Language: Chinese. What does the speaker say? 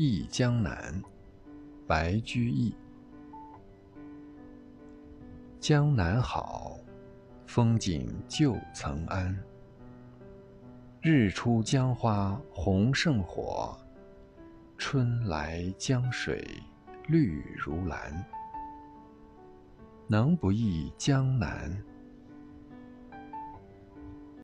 忆江南白居易。江南好风景旧曾谙日出江花红胜火春来江水绿如蓝。能不忆江南